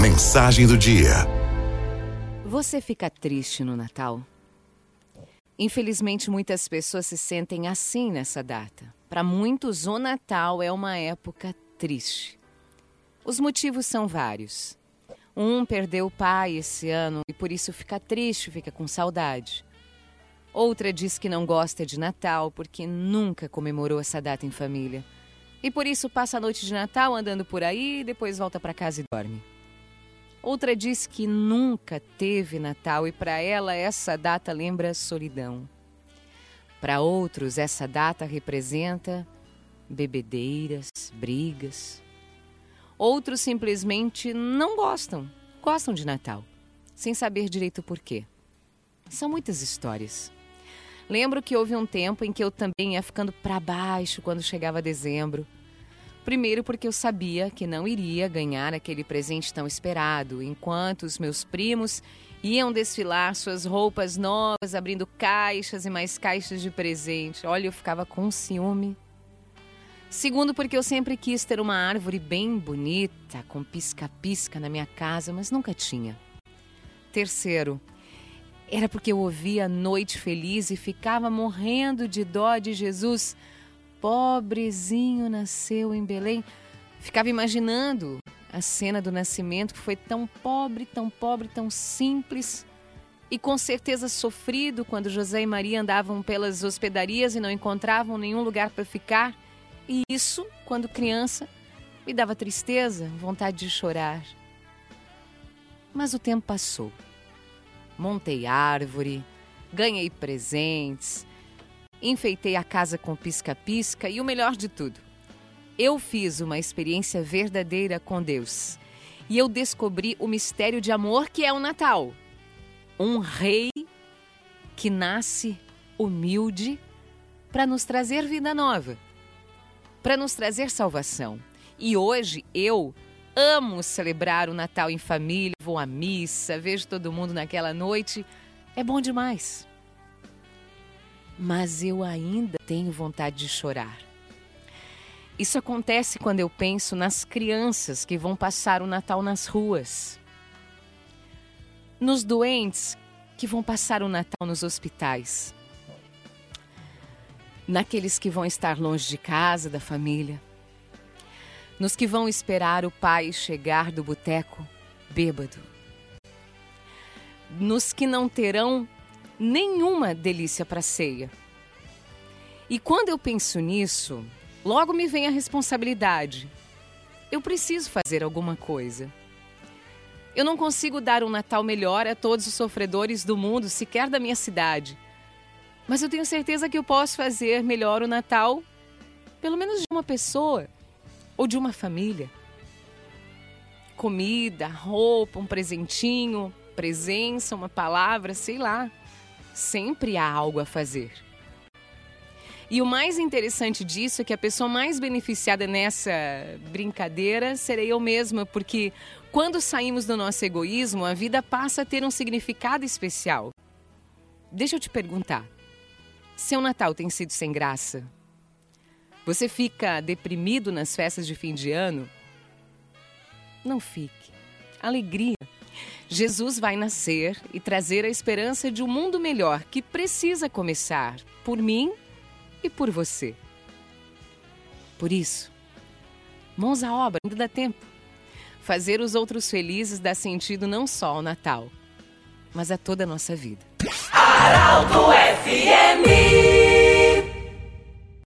Mensagem do dia. Você fica triste no Natal? Infelizmente, muitas pessoas se sentem assim nessa data. Para muitos, o Natal é uma época triste. Os motivos são vários. Um perdeu o pai esse ano e por isso fica triste, fica com saudade. Outra diz que não gosta de Natal porque nunca comemorou essa data em família. E por isso passa a noite de Natal andando por aí, depois volta para casa e dorme. Outra diz que nunca teve Natal e para ela essa data lembra solidão. Para outros, essa data representa bebedeiras, brigas. Outros simplesmente não gostam, gostam de Natal, sem saber direito por quê. São muitas histórias. Lembro que houve um tempo em que eu também ia ficando para baixo quando chegava dezembro. Primeiro, porque eu sabia que não iria ganhar aquele presente tão esperado, enquanto os meus primos iam desfilar suas roupas novas, abrindo caixas e mais caixas de presente. Olha, eu ficava com ciúme. Segundo, porque eu sempre quis ter uma árvore bem bonita, com pisca-pisca na minha casa, mas nunca tinha. Terceiro, era porque eu ouvia Noite Feliz e ficava morrendo de dó de Jesus. Pobrezinho nasceu em Belém. Ficava imaginando a cena do nascimento que foi tão pobre, tão pobre, tão simples e com certeza sofrido quando José e Maria andavam pelas hospedarias e não encontravam nenhum lugar para ficar. E isso, quando criança, me dava tristeza, vontade de chorar. Mas o tempo passou montei árvore, ganhei presentes, enfeitei a casa com pisca-pisca e o melhor de tudo, eu fiz uma experiência verdadeira com Deus. E eu descobri o mistério de amor que é o Natal. Um rei que nasce humilde para nos trazer vida nova, para nos trazer salvação. E hoje eu Amo celebrar o Natal em família, vou à missa, vejo todo mundo naquela noite. É bom demais. Mas eu ainda tenho vontade de chorar. Isso acontece quando eu penso nas crianças que vão passar o Natal nas ruas, nos doentes que vão passar o Natal nos hospitais, naqueles que vão estar longe de casa, da família. Nos que vão esperar o pai chegar do boteco bêbado, nos que não terão nenhuma delícia para ceia. E quando eu penso nisso, logo me vem a responsabilidade. Eu preciso fazer alguma coisa. Eu não consigo dar um Natal melhor a todos os sofredores do mundo, sequer da minha cidade. Mas eu tenho certeza que eu posso fazer melhor o Natal, pelo menos de uma pessoa ou de uma família. Comida, roupa, um presentinho, presença, uma palavra, sei lá. Sempre há algo a fazer. E o mais interessante disso é que a pessoa mais beneficiada nessa brincadeira serei eu mesma, porque quando saímos do nosso egoísmo, a vida passa a ter um significado especial. Deixa eu te perguntar: seu Natal tem sido sem graça? Você fica deprimido nas festas de fim de ano? Não fique. Alegria. Jesus vai nascer e trazer a esperança de um mundo melhor que precisa começar por mim e por você. Por isso, mãos à obra, ainda dá tempo. Fazer os outros felizes dá sentido não só ao Natal, mas a toda a nossa vida. Araldo FM